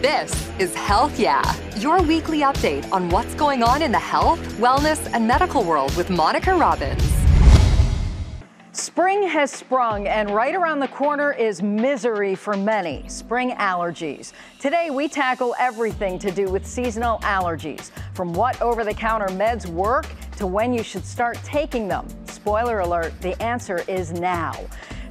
This is Health Yeah, your weekly update on what's going on in the health, wellness, and medical world with Monica Robbins. Spring has sprung, and right around the corner is misery for many spring allergies. Today, we tackle everything to do with seasonal allergies, from what over the counter meds work to when you should start taking them. Spoiler alert, the answer is now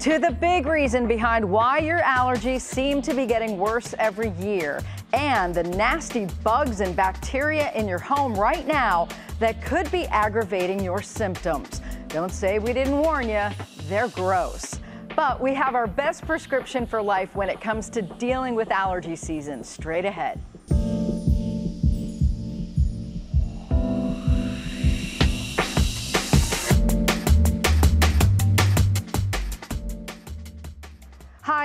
to the big reason behind why your allergies seem to be getting worse every year and the nasty bugs and bacteria in your home right now that could be aggravating your symptoms. Don't say we didn't warn you, they're gross. But we have our best prescription for life when it comes to dealing with allergy season straight ahead.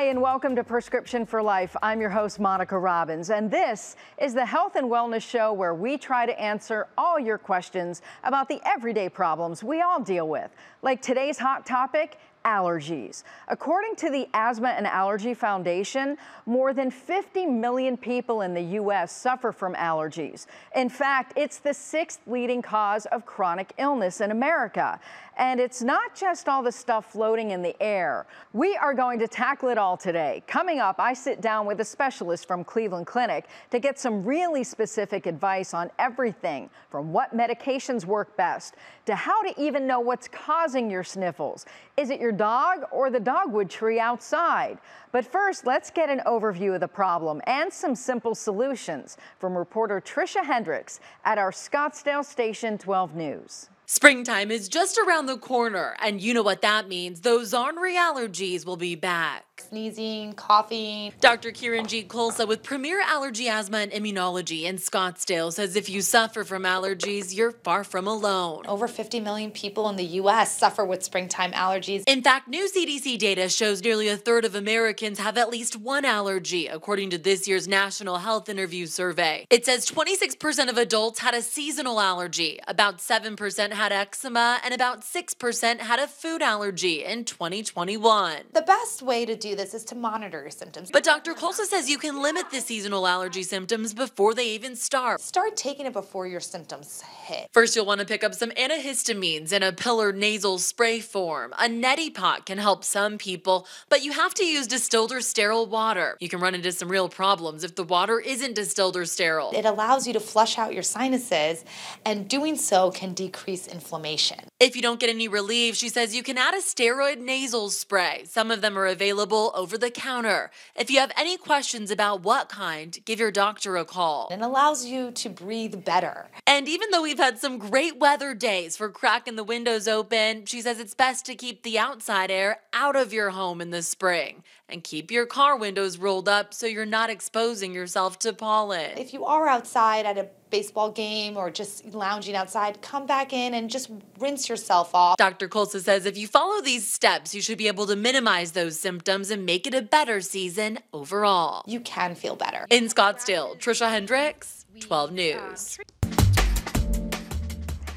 And welcome to Prescription for Life. I'm your host, Monica Robbins, and this is the health and wellness show where we try to answer all your questions about the everyday problems we all deal with, like today's hot topic allergies. According to the Asthma and Allergy Foundation, more than 50 million people in the U.S. suffer from allergies. In fact, it's the sixth leading cause of chronic illness in America. And it's not just all the stuff floating in the air. We are going to tackle it all today. Coming up, I sit down with a specialist from Cleveland Clinic to get some really specific advice on everything from what medications work best to how to even know what's causing your sniffles. Is it your dog or the dogwood tree outside? But first, let's get an overview of the problem and some simple solutions from reporter Trisha Hendricks at our Scottsdale Station 12 News. Springtime is just around the corner, and you know what that means. Those ornery allergies will be back. Sneezing, coughing. Dr. Kiranjeet Khalsa with Premier Allergy, Asthma, and Immunology in Scottsdale says if you suffer from allergies, you're far from alone. Over 50 million people in the U.S. suffer with springtime allergies. In fact, new CDC data shows nearly a third of Americans have at least one allergy, according to this year's National Health Interview Survey. It says 26% of adults had a seasonal allergy, about 7% had eczema, and about 6% had a food allergy in 2021. The best way to do this is to monitor your symptoms. But Dr. Khalsa says you can limit the seasonal allergy symptoms before they even start. Start taking it before your symptoms hit. First, you'll want to pick up some antihistamines in a pill or nasal spray form. A neti pot can help some people, but you have to use distilled or sterile water. You can run into some real problems if the water isn't distilled or sterile. It allows you to flush out your sinuses, and doing so can decrease inflammation. If you don't get any relief, she says you can add a steroid nasal spray. Some of them are available over the counter. If you have any questions about what kind, give your doctor a call. It allows you to breathe better. And even though we've had some great weather days for cracking the windows open, she says it's best to keep the outside air out of your home in the spring and keep your car windows rolled up so you're not exposing yourself to pollen. If you are outside at a baseball game or just lounging outside, come back in and just rinse yourself off. Dr. Khalsa says if you follow these steps, you should be able to minimize those symptoms and make it a better season overall. You can feel better. In Scottsdale, Trisha Hendricks, 12 News.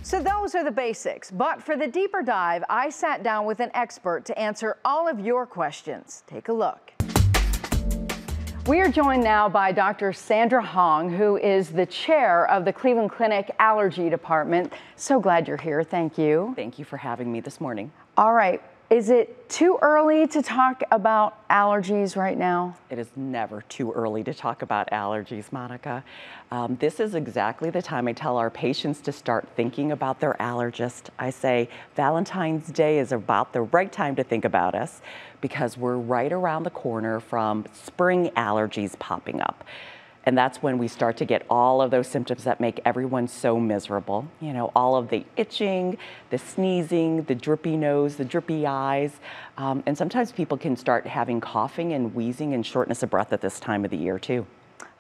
So those are the basics, but for the deeper dive, I sat down with an expert to answer all of your questions. Take a look. We are joined now by Dr. Sandra Hong, who is the chair of the Cleveland Clinic Allergy Department. So glad you're here. Thank you. Thank you for having me this morning. All right. Is it too early to talk about allergies right now? It is never too early to talk about allergies, Monica. Um, this is exactly the time I tell our patients to start thinking about their allergist. I say Valentine's Day is about the right time to think about us because we're right around the corner from spring allergies popping up. And that's when we start to get all of those symptoms that make everyone so miserable. You know, all of the itching, the sneezing, the drippy nose, the drippy eyes. Um, and sometimes people can start having coughing and wheezing and shortness of breath at this time of the year, too.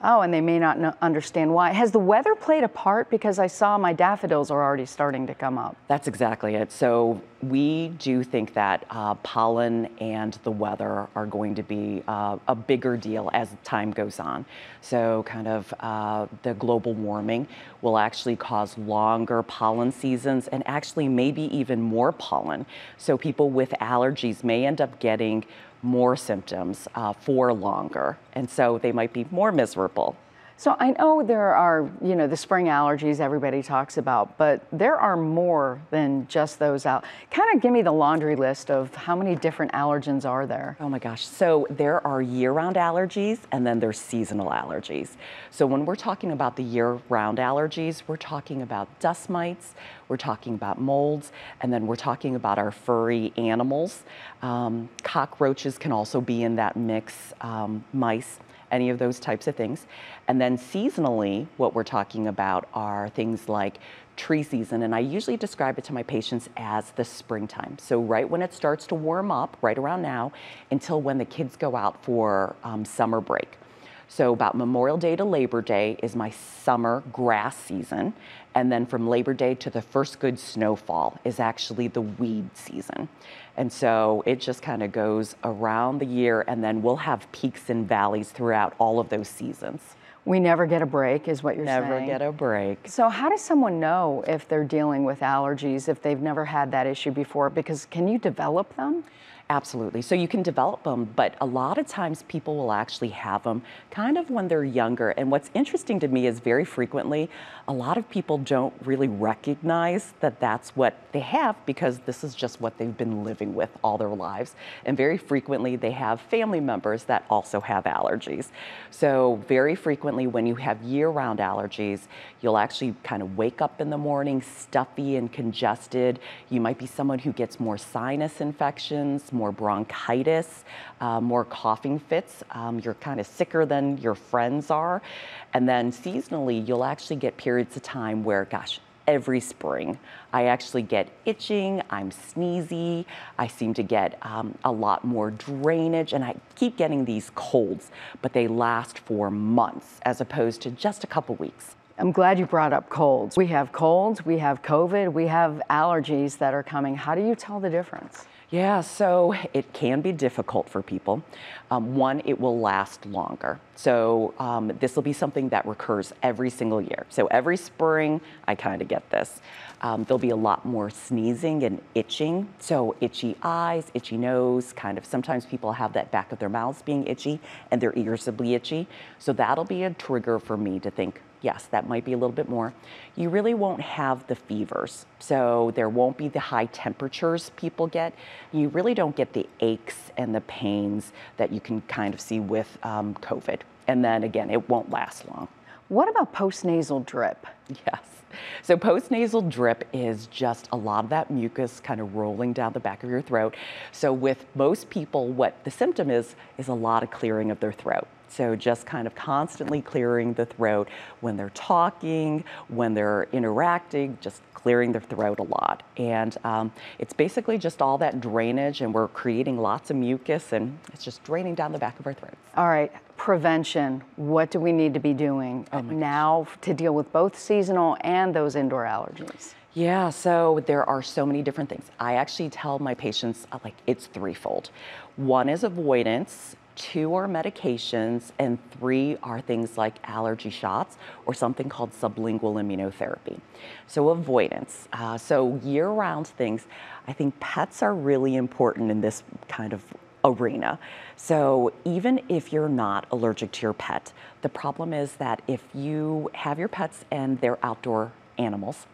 Oh, and they may not know, understand why. Has the weather played a part? Because I saw my daffodils are already starting to come up. That's exactly it. So we do think that uh, pollen and the weather are going to be uh, a bigger deal as time goes on. So kind of uh, the global warming will actually cause longer pollen seasons and actually maybe even more pollen. So people with allergies may end up getting more symptoms uh, for longer. And so they might be more miserable. So I know there are, you know, the spring allergies everybody talks about, but there are more than just those out. Kind of give me the laundry list of how many different allergens are there. Oh my gosh. So there are year-round allergies and then there's seasonal allergies. So when we're talking about the year-round allergies, we're talking about dust mites, we're talking about molds, and then we're talking about our furry animals. Um, cockroaches can also be in that mix, um, mice any of those types of things. And then seasonally, what we're talking about are things like tree season, and I usually describe it to my patients as the springtime. So right when it starts to warm up, right around now, until when the kids go out for um, summer break. So about Memorial Day to Labor Day is my summer grass season. And then from Labor Day to the first good snowfall is actually the weed season. And so it just kind of goes around the year and then we'll have peaks and valleys throughout all of those seasons. We never get a break, is what you're never saying. Never get a break. So, how does someone know if they're dealing with allergies if they've never had that issue before? Because can you develop them? Absolutely. So you can develop them, but a lot of times people will actually have them kind of when they're younger. And what's interesting to me is very frequently, a lot of people don't really recognize that that's what they have because this is just what they've been living with all their lives. And very frequently, they have family members that also have allergies. So very frequently, when you have year-round allergies, you'll actually kind of wake up in the morning stuffy and congested. You might be someone who gets more sinus infections, more bronchitis, uh, more coughing fits. Um, you're kind of sicker than your friends are. And then seasonally, you'll actually get periods of time where, gosh, every spring. I actually get itching, I'm sneezy, I seem to get um, a lot more drainage, and I keep getting these colds, but they last for months as opposed to just a couple weeks. I'm glad you brought up colds. We have colds, we have COVID, we have allergies that are coming. How do you tell the difference? Yeah, so it can be difficult for people. Um, one, it will last longer. So um, this will be something that recurs every single year. So every spring, I kind of get this. Um, there'll be a lot more sneezing and itching. So itchy eyes, itchy nose, kind of sometimes people have that back of their mouths being itchy and their ears will be itchy. So that'll be a trigger for me to think, yes, that might be a little bit more. You really won't have the fevers. So there won't be the high temperatures people get. You really don't get the aches and the pains that you can kind of see with um, COVID. And then again, it won't last long. What about postnasal drip? Yes. So postnasal drip is just a lot of that mucus kind of rolling down the back of your throat. So with most people, what the symptom is, is a lot of clearing of their throat. So just kind of constantly clearing the throat when they're talking, when they're interacting, just clearing their throat a lot. And um, it's basically just all that drainage, and we're creating lots of mucus, and it's just draining down the back of our throats. All right, prevention. What do we need to be doing oh now to deal with both seasonal and those indoor allergies? Yeah, so there are so many different things. I actually tell my patients, like, it's threefold. One is avoidance, two are medications, and three are things like allergy shots or something called sublingual immunotherapy. So avoidance. Uh, so year-round things. I think pets are really important in this kind of arena. So even if you're not allergic to your pet, the problem is that if you have your pets and they're outdoor animals,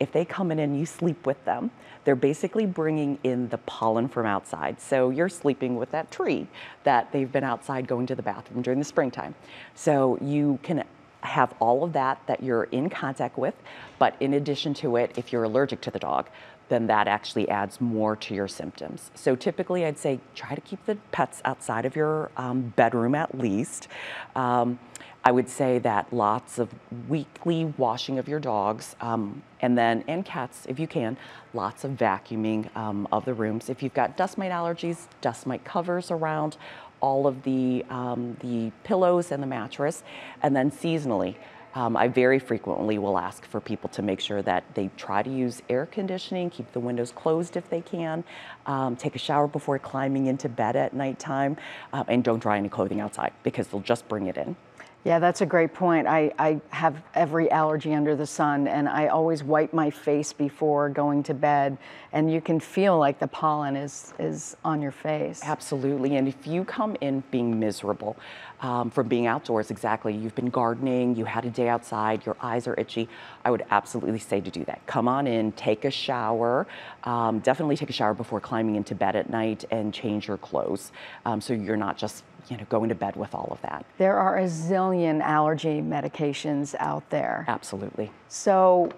if they come in and you sleep with them, they're basically bringing in the pollen from outside. So you're sleeping with that tree that they've been outside going to the bathroom during the springtime. So you can have all of that that you're in contact with, but in addition to it, if you're allergic to the dog, then that actually adds more to your symptoms. So typically I'd say try to keep the pets outside of your um, bedroom at least. Um, I would say that lots of weekly washing of your dogs, um, and then, and cats if you can, lots of vacuuming um, of the rooms. If you've got dust mite allergies, dust mite covers around all of the, um, the pillows and the mattress, and then seasonally. Um, I very frequently will ask for people to make sure that they try to use air conditioning, keep the windows closed if they can, um, take a shower before climbing into bed at nighttime, um, and don't dry any clothing outside because they'll just bring it in. Yeah, that's a great point. I, I have every allergy under the sun, and I always wipe my face before going to bed, and you can feel like the pollen is, is on your face. Absolutely. And if you come in being miserable um, from being outdoors, exactly, you've been gardening, you had a day outside, your eyes are itchy, I would absolutely say to do that. Come on in, take a shower, um, definitely take a shower before climbing into bed at night, and change your clothes um, so you're not just you know, going to bed with all of that. There are a zillion allergy medications out there. Absolutely. So,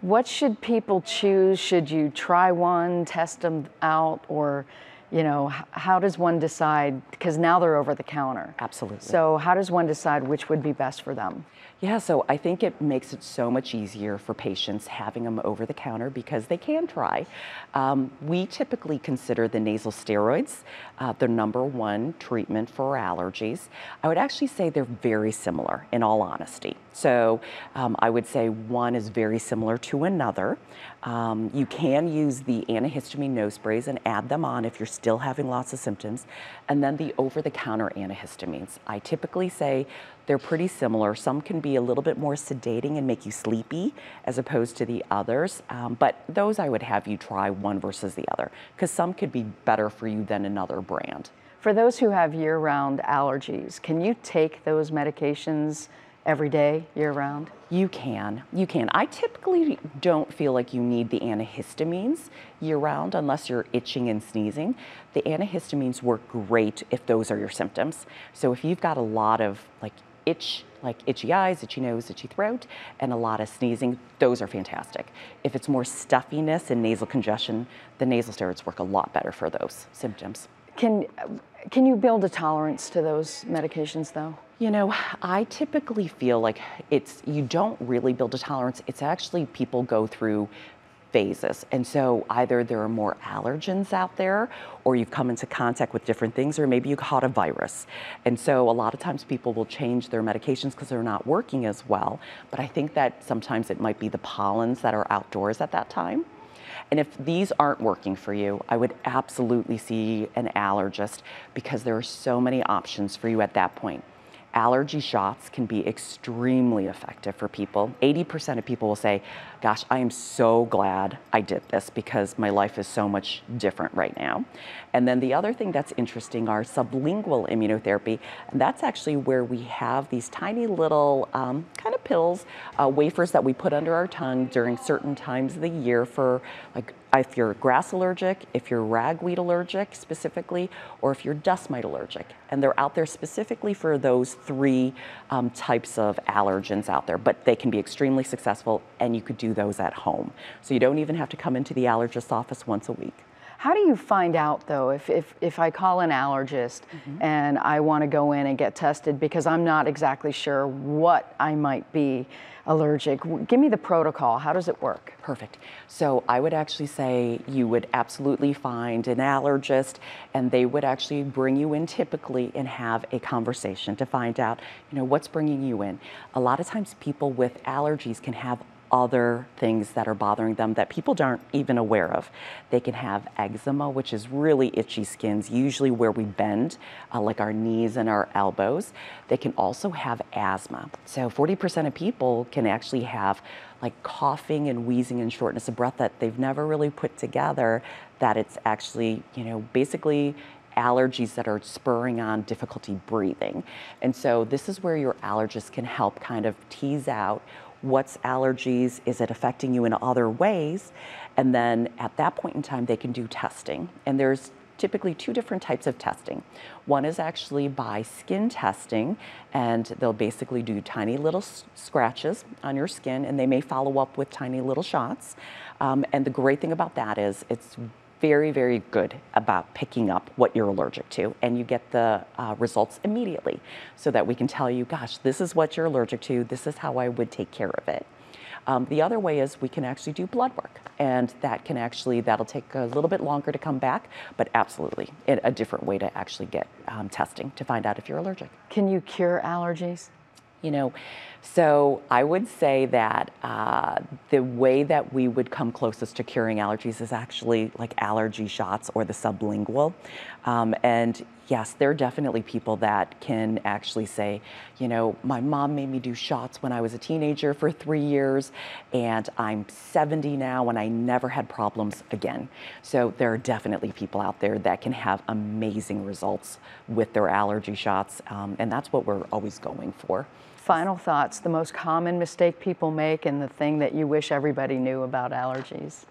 what should people choose? Should you try one, test them out, or, you know, how does one decide? Because now they're over the counter. Absolutely. So, how does one decide which would be best for them? Yeah, so I think it makes it so much easier for patients having them over the counter because they can try. Um, we typically consider the nasal steroids uh, the number one treatment for allergies. I would actually say they're very similar in all honesty. So um, I would say one is very similar to another. Um, you can use the antihistamine nose sprays and add them on if you're still having lots of symptoms. And then the over the counter antihistamines. I typically say they're pretty similar. Some can be a little bit more sedating and make you sleepy as opposed to the others. Um, but those I would have you try one versus the other because some could be better for you than another brand. For those who have year round allergies, can you take those medications every day, year round? You can. You can. I typically don't feel like you need the antihistamines year round unless you're itching and sneezing. The antihistamines work great if those are your symptoms. So if you've got a lot of like itch, like itchy eyes, itchy nose, itchy throat, and a lot of sneezing, those are fantastic. If it's more stuffiness and nasal congestion, the nasal steroids work a lot better for those symptoms. Can, can you build a tolerance to those medications though? You know, I typically feel like it's, you don't really build a tolerance. It's actually people go through phases. And so either there are more allergens out there, or you've come into contact with different things, or maybe you caught a virus. And so a lot of times people will change their medications because they're not working as well. But I think that sometimes it might be the pollens that are outdoors at that time. And if these aren't working for you, I would absolutely see an allergist because there are so many options for you at that point allergy shots can be extremely effective for people. 80% of people will say, Gosh, I am so glad I did this because my life is so much different right now. And then the other thing that's interesting are sublingual immunotherapy. And that's actually where we have these tiny little um, kind of pills, uh, wafers that we put under our tongue during certain times of the year for like if you're grass allergic, if you're ragweed allergic specifically, or if you're dust mite allergic. And they're out there specifically for those three um, types of allergens out there, but they can be extremely successful and you could do those at home. So you don't even have to come into the allergist's office once a week. How do you find out though if, if, if I call an allergist mm-hmm. and I want to go in and get tested because I'm not exactly sure what I might be allergic? Give me the protocol. How does it work? Perfect. So I would actually say you would absolutely find an allergist and they would actually bring you in typically and have a conversation to find out, you know, what's bringing you in. A lot of times people with allergies can have other things that are bothering them that people aren't even aware of. They can have eczema, which is really itchy skins, usually where we bend, uh, like our knees and our elbows. They can also have asthma. So 40% of people can actually have like coughing and wheezing and shortness of breath that they've never really put together that it's actually, you know, basically allergies that are spurring on difficulty breathing. And so this is where your allergist can help kind of tease out what's allergies, is it affecting you in other ways? And then at that point in time, they can do testing. And there's typically two different types of testing. One is actually by skin testing, and they'll basically do tiny little scratches on your skin, and they may follow up with tiny little shots. Um, and the great thing about that is it's very, very good about picking up what you're allergic to, and you get the uh, results immediately so that we can tell you, gosh, this is what you're allergic to, this is how I would take care of it. Um, the other way is we can actually do blood work, and that can actually, that'll take a little bit longer to come back, but absolutely a different way to actually get um, testing to find out if you're allergic. Can you cure allergies? You know, so I would say that uh, the way that we would come closest to curing allergies is actually like allergy shots or the sublingual. Um, and yes, there are definitely people that can actually say, you know, my mom made me do shots when I was a teenager for three years, and I'm 70 now and I never had problems again. So there are definitely people out there that can have amazing results with their allergy shots, um, and that's what we're always going for. Final thoughts the most common mistake people make, and the thing that you wish everybody knew about allergies?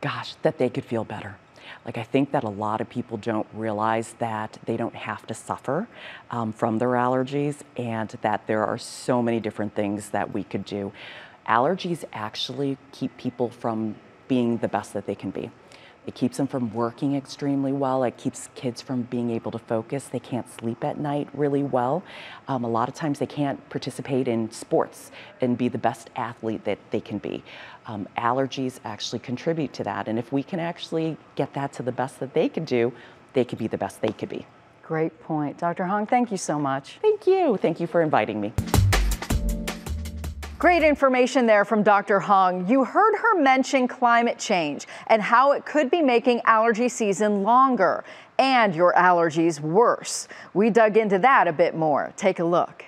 Gosh, that they could feel better like, I think that a lot of people don't realize that they don't have to suffer um, from their allergies and that there are so many different things that we could do. Allergies actually keep people from being the best that they can be. It keeps them from working extremely well. It keeps kids from being able to focus. They can't sleep at night really well. Um, a lot of times they can't participate in sports and be the best athlete that they can be. Um, allergies actually contribute to that. And if we can actually get that to the best that they could do, they could be the best they could be. Great point. Dr. Hong, thank you so much. Thank you. Thank you for inviting me. Great information there from Dr. Hong. You heard her mention climate change and how it could be making allergy season longer and your allergies worse. We dug into that a bit more. Take a look.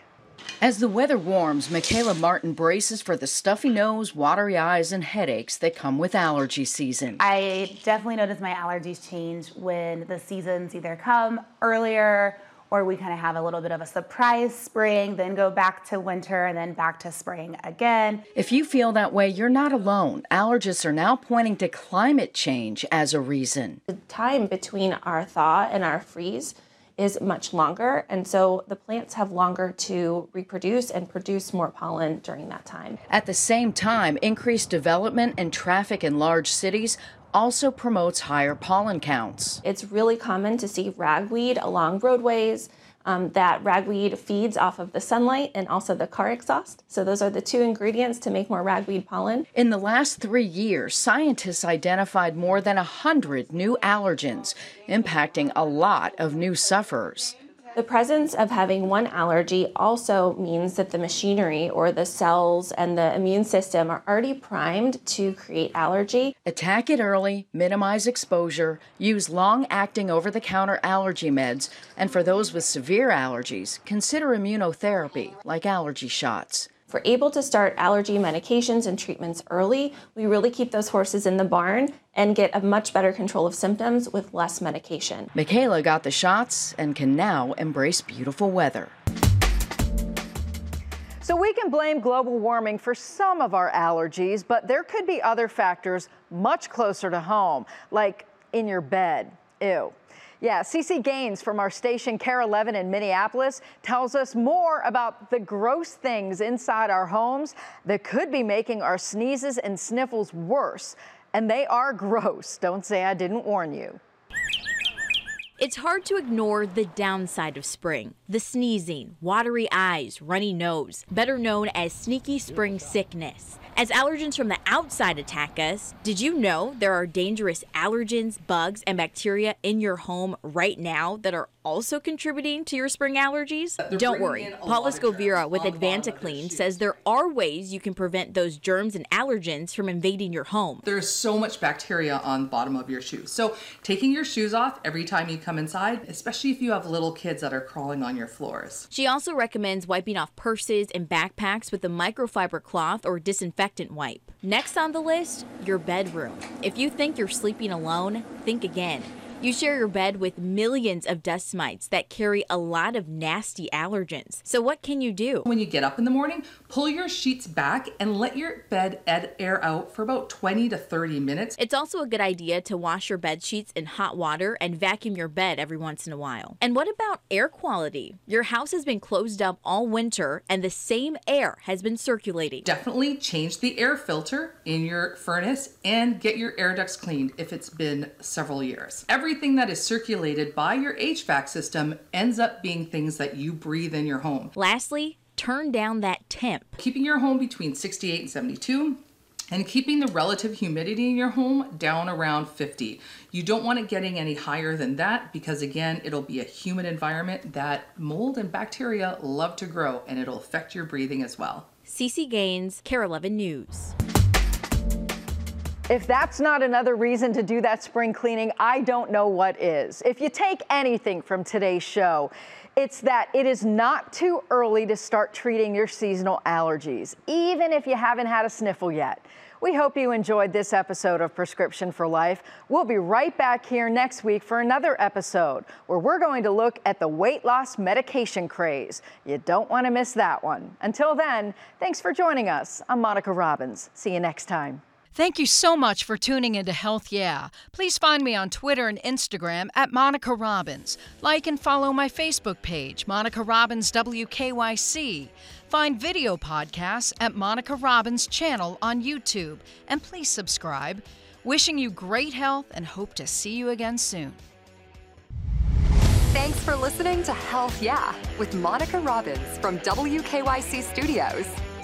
As the weather warms, Michaela Martin braces for the stuffy nose, watery eyes, and headaches that come with allergy season. I definitely notice my allergies change when the seasons either come earlier or we kind of have a little bit of a surprise spring, then go back to winter and then back to spring again. If you feel that way, you're not alone. Allergists are now pointing to climate change as a reason. The time between our thaw and our freeze is much longer, and so the plants have longer to reproduce and produce more pollen during that time. At the same time, increased development and traffic in large cities also promotes higher pollen counts. It's really common to see ragweed along roadways. Um, that ragweed feeds off of the sunlight and also the car exhaust. So, those are the two ingredients to make more ragweed pollen. In the last three years, scientists identified more than 100 new allergens, impacting a lot of new sufferers. The presence of having one allergy also means that the machinery or the cells and the immune system are already primed to create allergy. Attack it early, minimize exposure, use long acting over the counter allergy meds, and for those with severe allergies, consider immunotherapy like allergy shots. If we're able to start allergy medications and treatments early, we really keep those horses in the barn and get a much better control of symptoms with less medication. Michaela got the shots and can now embrace beautiful weather. So we can blame global warming for some of our allergies, but there could be other factors much closer to home, like in your bed. Ew. Yeah, CC Gaines from our station KARE 11 in Minneapolis tells us more about the gross things inside our homes that could be making our sneezes and sniffles worse. And they are gross. Don't say I didn't warn you. It's hard to ignore the downside of spring the sneezing, watery eyes, runny nose, better known as sneaky spring sickness. As allergens from the outside attack us, did you know there are dangerous allergens, bugs, and bacteria in your home right now that are also contributing to your spring allergies? They're Don't worry. Paula Scovira with Advantaclean says there are ways you can prevent those germs and allergens from invading your home. There's so much bacteria on the bottom of your shoes. So taking your shoes off every time you come inside, especially if you have little kids that are crawling on your floors. She also recommends wiping off purses and backpacks with a microfiber cloth or disinfectant wipe. Next on the list, your bedroom. If you think you're sleeping alone, think again. You share your bed with millions of dust mites that carry a lot of nasty allergens. So, what can you do? When you get up in the morning, pull your sheets back and let your bed air out for about 20 to 30 minutes. It's also a good idea to wash your bed sheets in hot water and vacuum your bed every once in a while. And what about air quality? Your house has been closed up all winter and the same air has been circulating. Definitely change the air filter in your furnace and get your air ducts cleaned if it's been several years. Every everything that is circulated by your HVAC system ends up being things that you breathe in your home. Lastly, turn down that temp. Keeping your home between 68 and 72 and keeping the relative humidity in your home down around 50. You don't want it getting any higher than that because again, it'll be a humid environment that mold and bacteria love to grow and it'll affect your breathing as well. Cece Gaines, KARE 11 News. If that's not another reason to do that spring cleaning, I don't know what is. If you take anything from today's show, it's that it is not too early to start treating your seasonal allergies, even if you haven't had a sniffle yet. We hope you enjoyed this episode of Prescription for Life. We'll be right back here next week for another episode where we're going to look at the weight loss medication craze. You don't want to miss that one. Until then, thanks for joining us. I'm Monica Robbins. See you next time. Thank you so much for tuning into Health Yeah. Please find me on Twitter and Instagram at Monica Robbins. Like and follow my Facebook page, Monica Robbins WKYC. Find video podcasts at Monica Robbins' channel on YouTube. And please subscribe. Wishing you great health and hope to see you again soon. Thanks for listening to Health Yeah with Monica Robbins from WKYC Studios.